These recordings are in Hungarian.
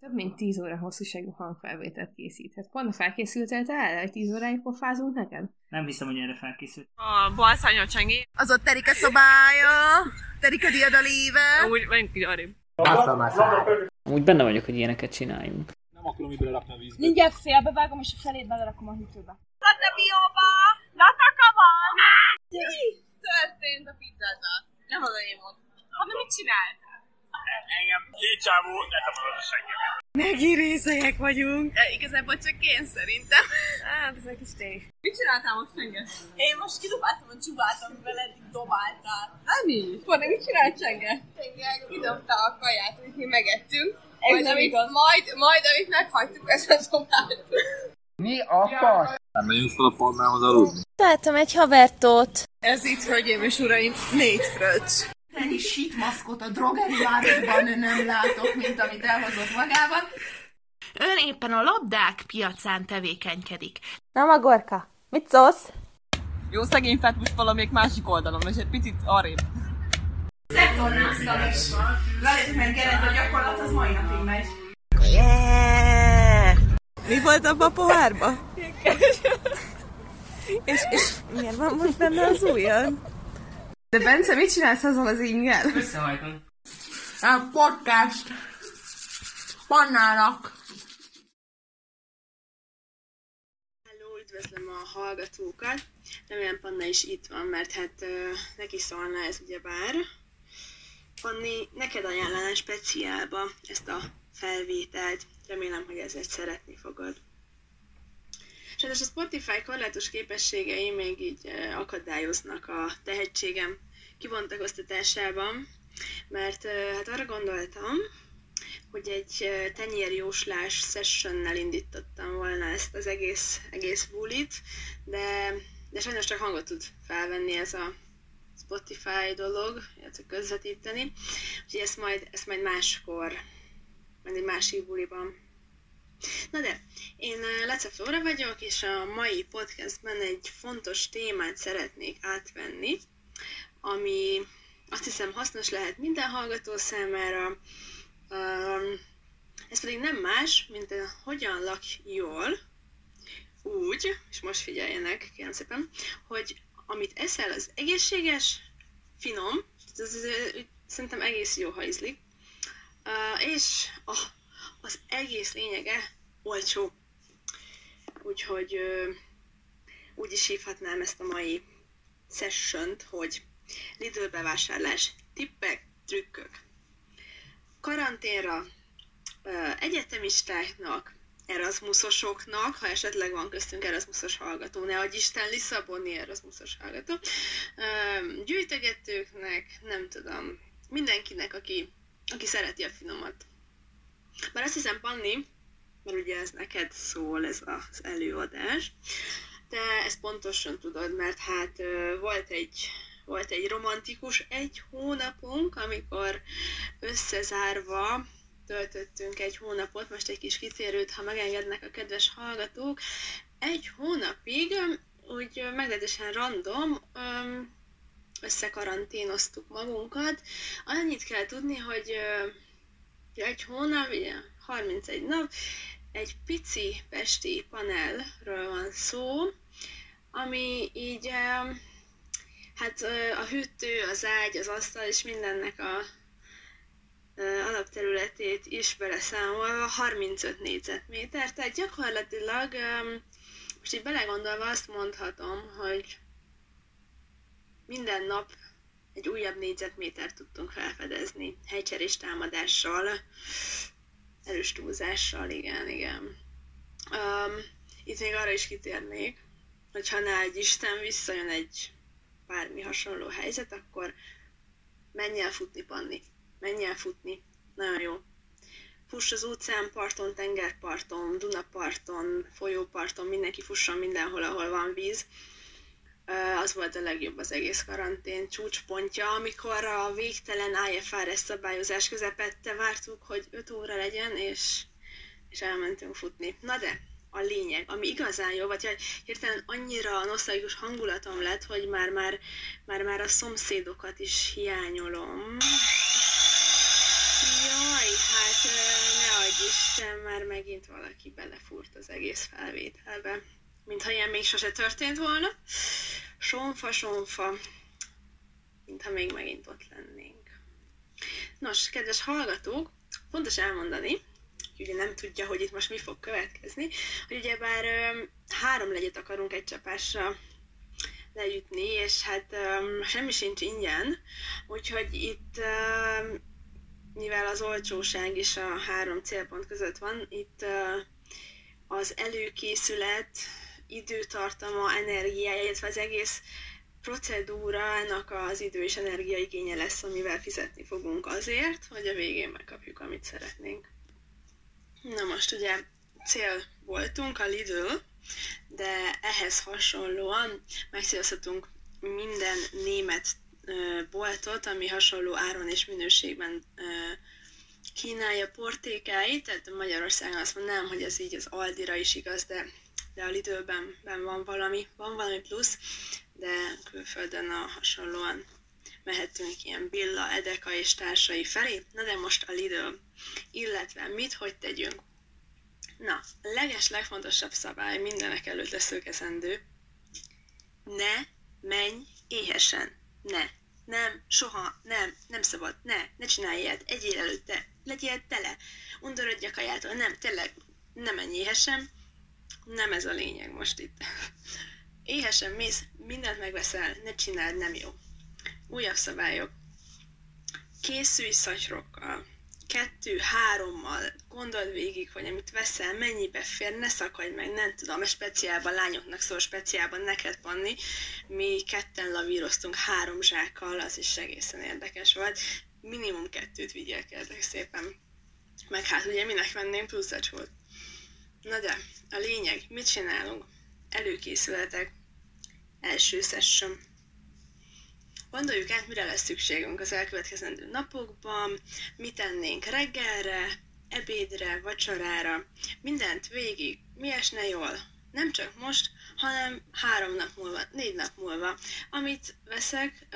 több mint 10 óra hosszúságú hangfelvételt készíthet. Pont felkészültél te erre, hogy 10 óráig pofázunk neked? Nem hiszem, hogy erre felkészült. A balszányol csengi. Az ott Erika szobája, Erika diadaléve. Úgy, menjünk így arrébb. Úgy benne vagyok, hogy ilyeneket csináljunk. Nem akarom így belerakni a vízbe. Mindjárt félbevágom, és a felét belerakom a hűtőbe. Történt a pizzával. Nem az én volt. Hanem mit csináltál? Engem két csávó letapadott a seggemet. Megi részek vagyunk. E, igazából csak én szerintem. Hát, ez egy kis tény. Mit csináltál most Csenge? Én most kidobáltam a csubát, amivel eddig dobáltál. Ami? Fordé, mit csinált Csenge? Csenge kidobta a kaját, amit mi megettünk. Ez Majd, nem amit, igaz. majd, majd, amit meghagytuk, ezt a dobált. Nem megyünk fel a palmához aludni. Találtam egy havertót. Ez itt, hölgyeim és uraim, négy fröccs. Ennyi shit maszkot a drogeri városban nem látok, mint amit elhozott magával. Ön éppen a labdák piacán tevékenykedik. Na, Magorka, mit szólsz? Jó, szegény fetmus valamelyik másik oldalon, és egy picit arrébb. Szektornáztam is. Veled meg a gyakorlat, az mai napig megy. Mi volt abban a pohárba? és, és miért van most benne az ujjad? De Bence, mit csinálsz azzal az ingel? Összehajtom. A podcast. Pannának. Hello, üdvözlöm a hallgatókat. Remélem Panna is itt van, mert hát uh, neki szólna ez ugyebár. Panni, neked ajánlanám speciálba ezt a felvételt. Remélem, hogy ezért szeretni fogod. Sajnos a Spotify korlátos képességei még így uh, akadályoznak a tehetségem kibontakoztatásában, mert uh, hát arra gondoltam, hogy egy ö, tenyérjóslás sessionnel indítottam volna ezt az egész, egész bulit, de, de sajnos csak hangot tud felvenni ez a Spotify dolog, illetve közvetíteni, úgyhogy ezt majd, ezt majd máskor, majd egy másik buliban. Na de, én ö, Lece Flóra vagyok, és a mai podcastben egy fontos témát szeretnék átvenni, ami azt hiszem hasznos lehet minden hallgató számára, ez pedig nem más, mint a hogyan lakj jól, úgy, és most figyeljenek, kérem szépen, hogy amit eszel, az egészséges, finom, ez, ez, ez, szerintem egész jó, ha ízlik, és oh, az egész lényege olcsó. Úgyhogy úgy is hívhatnám ezt a mai sessiont, hogy Lidl bevásárlás, tippek, trükkök karanténra egyetemistáknak, Erasmusosoknak, ha esetleg van köztünk Erasmusos hallgató, ne adj Isten Lisszaboni Erasmusos hallgató, gyűjtögetőknek, nem tudom, mindenkinek, aki, aki szereti a finomat. Bár azt hiszem, Panni, mert ugye ez neked szól ez az előadás, de ezt pontosan tudod, mert hát volt egy volt egy romantikus egy hónapunk, amikor összezárva töltöttünk egy hónapot, most egy kis kitérőt, ha megengednek a kedves hallgatók, egy hónapig úgy meglehetősen random összekaranténoztuk magunkat. Annyit kell tudni, hogy egy hónap, ugye 31 nap, egy pici pesti panelről van szó, ami így Hát a hűtő, az ágy, az asztal és mindennek a alapterületét is beleszámolva 35 négyzetméter, tehát gyakorlatilag most így belegondolva azt mondhatom, hogy minden nap egy újabb négyzetmétert tudtunk felfedezni helycserés támadással, erős túlzással, igen, igen. Um, itt még arra is kitérnék, hogy ha ne egy Isten visszajön egy bármi hasonló helyzet, akkor menj el futni, Panni. Menj el futni. Nagyon jó. Fuss az óceán parton, tengerparton, Dunaparton, folyóparton, mindenki fusson mindenhol, ahol van víz. Az volt a legjobb az egész karantén csúcspontja, amikor a végtelen IFRS szabályozás közepette vártuk, hogy 5 óra legyen, és, és elmentünk futni. Na de, a lényeg, ami igazán jó, vagy hogy hirtelen annyira nosztalgikus hangulatom lett, hogy már, már, már, már a szomszédokat is hiányolom. Jaj, hát ne adj Isten, már megint valaki belefúrt az egész felvételbe. Mintha ilyen még sose történt volna. Sonfa, sonfa. Mintha még megint ott lennénk. Nos, kedves hallgatók, fontos elmondani, ugye nem tudja, hogy itt most mi fog következni, hogy ugyebár ö, három legyet akarunk egy csapásra lejutni, és hát um, semmi sincs ingyen, úgyhogy itt um, mivel az olcsóság is a három célpont között van, itt uh, az előkészület, időtartama, energiája, illetve az egész procedúrának az idő és energiaigénye lesz, amivel fizetni fogunk azért, hogy a végén megkapjuk, amit szeretnénk. Na most ugye cél voltunk, a Lidl, de ehhez hasonlóan megcélozhatunk minden német boltot, ami hasonló áron és minőségben kínálja portékáit, tehát Magyarországon azt mondanám, hogy ez így az Aldira is igaz, de, de a Lidlben ben van valami, van valami plusz, de külföldön a hasonlóan mehetünk ilyen Billa, Edeka és társai felé. Na de most a Lidl, illetve mit, hogy tegyünk? Na, leges, legfontosabb szabály mindenek előtt leszögezendő. Ne menj éhesen. Ne. Nem, soha, nem, nem szabad, ne, ne csinálj ilyet, egyél előtte, legyél tele, undorodj a kajától, nem, tényleg, ne menj éhesen, nem ez a lényeg most itt. Éhesen mész, mindent megveszel, ne csináld, nem jó. Újabb szabályok. Készülj szatyrokkal kettő-hárommal gondold végig, hogy amit veszel, mennyibe fér, ne szakadj meg, nem tudom, speciálban lányoknak szól, speciálban neked, Panni, mi ketten lavíroztunk három zsákkal, az is egészen érdekes volt. Minimum kettőt vigyél, kérlek szépen. Meg hát ugye minek venném plusz volt. Na de, a lényeg, mit csinálunk? Előkészületek. Első session Gondoljuk át, mire lesz szükségünk az elkövetkezendő napokban, mit tennénk reggelre, ebédre, vacsorára, mindent végig, mi esne jól. Nem csak most, hanem három nap múlva, négy nap múlva. Amit veszek,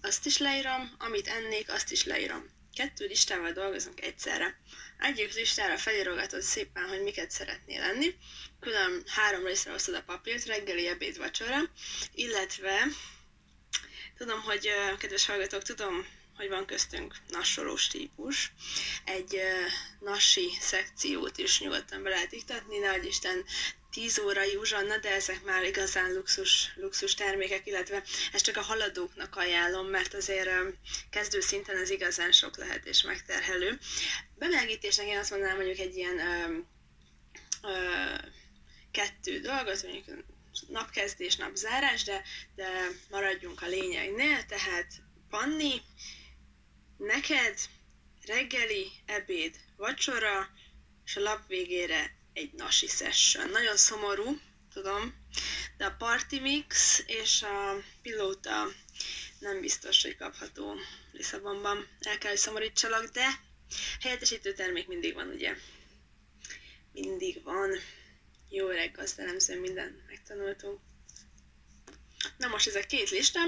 azt is leírom, amit ennék, azt is leírom. Kettő listával dolgozunk egyszerre. Egyik listára felírogatod szépen, hogy miket szeretnél lenni, külön három részre osztod a papírt, reggeli, ebéd, vacsora, illetve Tudom, hogy kedves hallgatók, tudom, hogy van köztünk nassolós típus. Egy uh, nasi szekciót is nyugodtan be lehet iktatni, nehogy Isten 10 órai uzsanna, de ezek már igazán luxus, luxus termékek, illetve ezt csak a haladóknak ajánlom, mert azért uh, kezdő szinten ez igazán sok lehet és megterhelő. Bemelegítésnek én azt mondanám, mondjuk egy ilyen uh, uh, kettő dolgot, mondjuk napkezdés, napzárás, de, de maradjunk a lényegnél, tehát Panni, neked reggeli, ebéd, vacsora, és a lap végére egy nasi session. Nagyon szomorú, tudom, de a Party Mix és a pilóta nem biztos, hogy kapható Lisszabonban. El kell, hogy szomorítsalak, de helyettesítő termék mindig van, ugye? Mindig van. Jó öreg gazdalemző, mindent megtanultunk. Na most ez a két lista,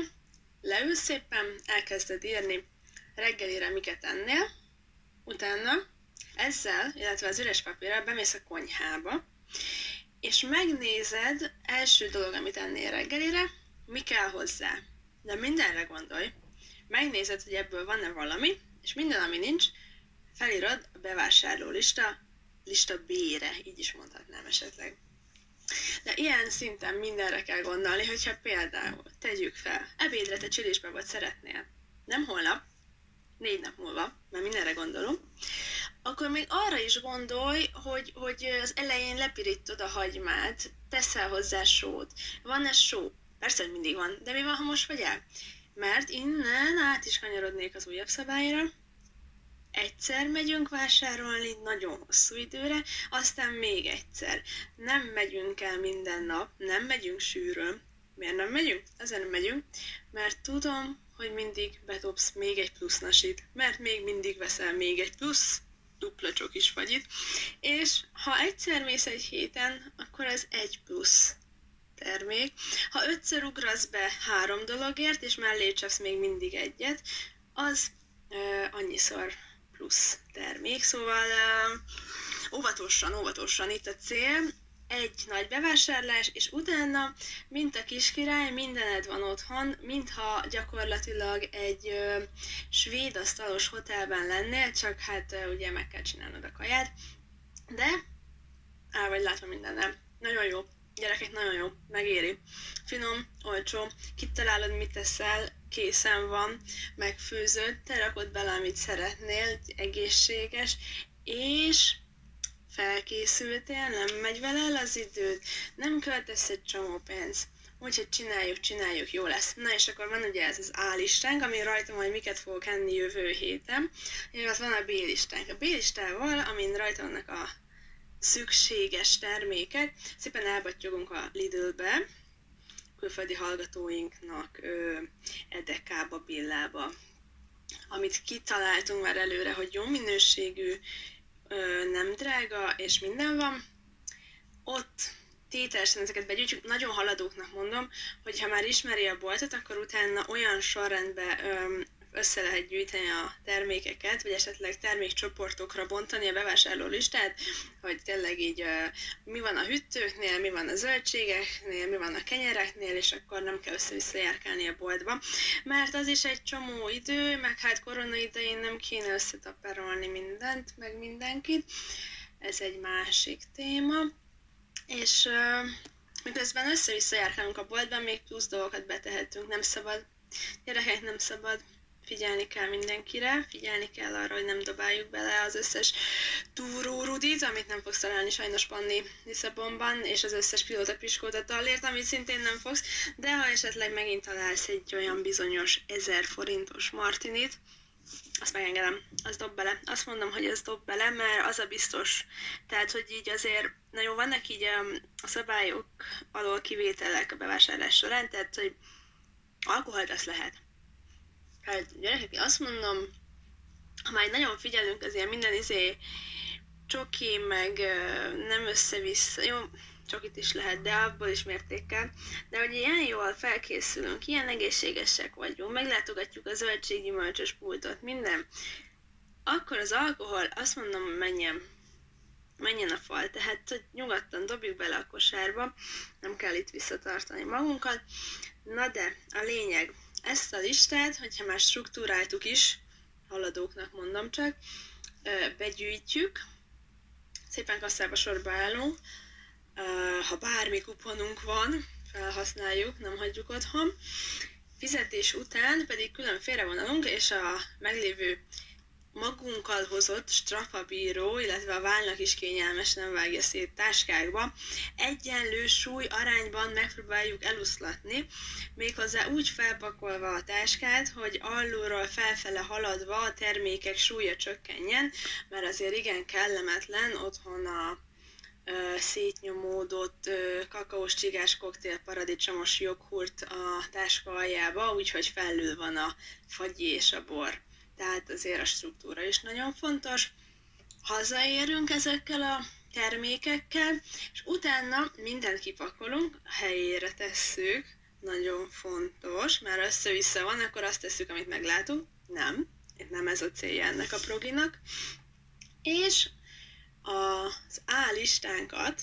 leülsz szépen, elkezded írni reggelire miket ennél, utána ezzel, illetve az üres papírral bemész a konyhába, és megnézed első dolog, amit ennél reggelire, mi kell hozzá. De mindenre gondolj, megnézed, hogy ebből van-e valami, és minden, ami nincs, felírod a bevásárló lista lista B-re, így is mondhatnám esetleg. De ilyen szinten mindenre kell gondolni, hogyha például tegyük fel, ebédre te vagy szeretnél, nem holnap, négy nap múlva, mert mindenre gondolunk, akkor még arra is gondolj, hogy, hogy az elején lepirítod a hagymát, teszel hozzá sót. Van-e só? Persze, hogy mindig van, de mi van, ha most vagy el? Mert innen át is kanyarodnék az újabb szabályra, egyszer megyünk vásárolni, nagyon hosszú időre, aztán még egyszer. Nem megyünk el minden nap, nem megyünk sűrűn. Miért nem megyünk? Azért nem megyünk, mert tudom, hogy mindig bedobsz még egy plusz nasit, mert még mindig veszel még egy plusz dupla csokis fagyit, és ha egyszer mész egy héten, akkor ez egy plusz termék. Ha ötször ugrasz be három dologért, és mellé csapsz még mindig egyet, az uh, annyiszor plusz termék, szóval uh, óvatosan, óvatosan itt a cél, egy nagy bevásárlás, és utána, mint a kiskirály, mindened van otthon, mintha gyakorlatilag egy ö, svéd asztalos hotelben lennél, csak hát ö, ugye meg kell csinálnod a kaját, de el vagy látva mindennel. Nagyon jó. Gyerekek, nagyon jó. Megéri. Finom, olcsó. Kitalálod, mit teszel, készen van, megfőzött, te rakod bele, amit szeretnél, egészséges, és felkészültél, nem megy vele el az időt, nem költesz egy csomó pénz. Úgyhogy csináljuk, csináljuk, jó lesz. Na és akkor van ugye ez az A listánk, ami rajta majd miket fogok enni jövő héten. És van a B listánk. A B listával, amin rajta vannak a szükséges termékek, szépen elbattyogunk a Lidl-be, külföldi hallgatóinknak ö, Edekába, Billába, amit kitaláltunk már előre, hogy jó minőségű, nem drága, és minden van. Ott tételesen ezeket begyűjtjük, nagyon haladóknak mondom, hogy ha már ismeri a boltot, akkor utána olyan sorrendben ö, össze lehet gyűjteni a termékeket, vagy esetleg termékcsoportokra bontani a bevásárló listát, hogy tényleg így mi van a hűtőknél, mi van a zöldségeknél, mi van a kenyereknél, és akkor nem kell össze-vissza járkálni a boltba. Mert az is egy csomó idő, meg hát korona idején nem kéne összetaperolni mindent, meg mindenkit. Ez egy másik téma. És miközben össze-vissza járkálunk a boltban, még plusz dolgokat betehetünk, nem szabad. Gyerekek, nem szabad figyelni kell mindenkire, figyelni kell arra, hogy nem dobáljuk bele az összes túró rudit, amit nem fogsz találni sajnos Panni Lisszabonban, és az összes pilóta piskóta tallért, amit szintén nem fogsz, de ha esetleg megint találsz egy olyan bizonyos 1000 forintos martinit, azt megengedem, azt dob bele. Azt mondom, hogy ez dob bele, mert az a biztos. Tehát, hogy így azért, nagyon vannak így a szabályok alól kivételek a bevásárlás során, tehát, hogy alkoholt azt lehet Hát gyerekek, azt mondom, ha már nagyon figyelünk, az ilyen minden izé csoki, meg nem össze-vissza, jó, csokit is lehet, de abból is mértékkel. De hogy ilyen jól felkészülünk, ilyen egészségesek vagyunk, meglátogatjuk a zöldséggyümölcsös pultot, minden, akkor az alkohol, azt mondom, menjen, menjen a fal. Tehát, hogy nyugodtan dobjuk bele a kosárba, nem kell itt visszatartani magunkat. Na de, a lényeg, ezt a listát, hogyha már struktúráltuk is, haladóknak mondom csak, begyűjtjük, szépen kasszába sorba állunk, ha bármi kuponunk van, felhasználjuk, nem hagyjuk otthon, fizetés után pedig külön félrevonalunk, és a meglévő magunkkal hozott strapabíró, illetve a válnak is kényelmes, nem vágja szét táskákba, egyenlő súly arányban megpróbáljuk eluszlatni, méghozzá úgy felpakolva a táskát, hogy alulról felfele haladva a termékek súlya csökkenjen, mert azért igen kellemetlen otthon a ö, szétnyomódott ö, kakaós csigás koktél paradicsomos joghurt a táska aljába, úgyhogy felül van a fagyi és a bor tehát azért a struktúra is nagyon fontos. Hazaérünk ezekkel a termékekkel, és utána mindent kipakolunk, helyére tesszük, nagyon fontos, mert össze-vissza van, akkor azt tesszük, amit meglátunk. Nem, nem ez a célja ennek a proginak. És az A listánkat,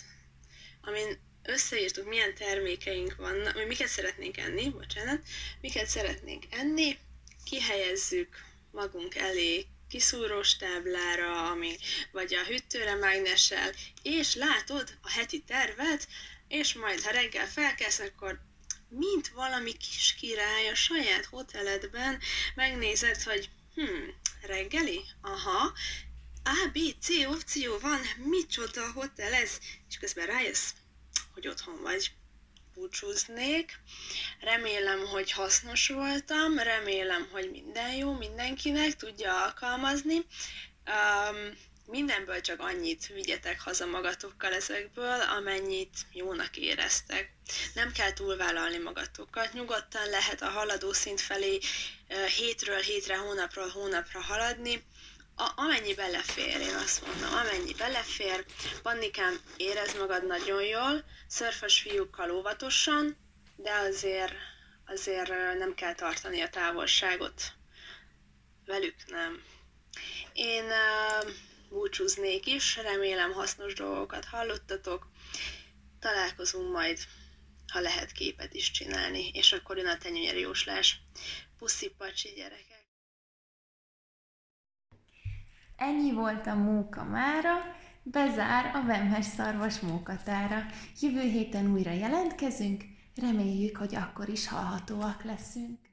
amin összeírtuk, milyen termékeink vannak, vagy miket szeretnénk enni, bocsánat, miket szeretnénk enni, kihelyezzük magunk elé kiszúrós táblára, ami, vagy a hűtőre mágnessel, és látod a heti tervet, és majd ha reggel felkelsz, akkor mint valami kis király a saját hoteledben megnézed, hogy hm, reggeli? Aha, A, B, C opció van, micsoda hotel ez? És közben rájössz, hogy otthon vagy búcsúznék. Remélem, hogy hasznos voltam, remélem, hogy minden jó mindenkinek tudja alkalmazni. Um, mindenből csak annyit vigyetek haza magatokkal ezekből, amennyit jónak éreztek. Nem kell túlvállalni magatokat, nyugodtan lehet a haladó szint felé hétről hétre, hónapról hónapra haladni, a, amennyi belefér, én azt mondom, amennyi belefér. Pannikám, érez magad nagyon jól, szörfös fiúkkal óvatosan, de azért, azért nem kell tartani a távolságot. Velük nem. Én uh, búcsúznék is, remélem hasznos dolgokat hallottatok. Találkozunk majd, ha lehet képet is csinálni, és akkor jön a tenyér jóslás. Puszi pacsi gyerekek! Ennyi volt a móka mára, bezár a Vemhes szarvas mókatára. Jövő héten újra jelentkezünk, reméljük, hogy akkor is hallhatóak leszünk.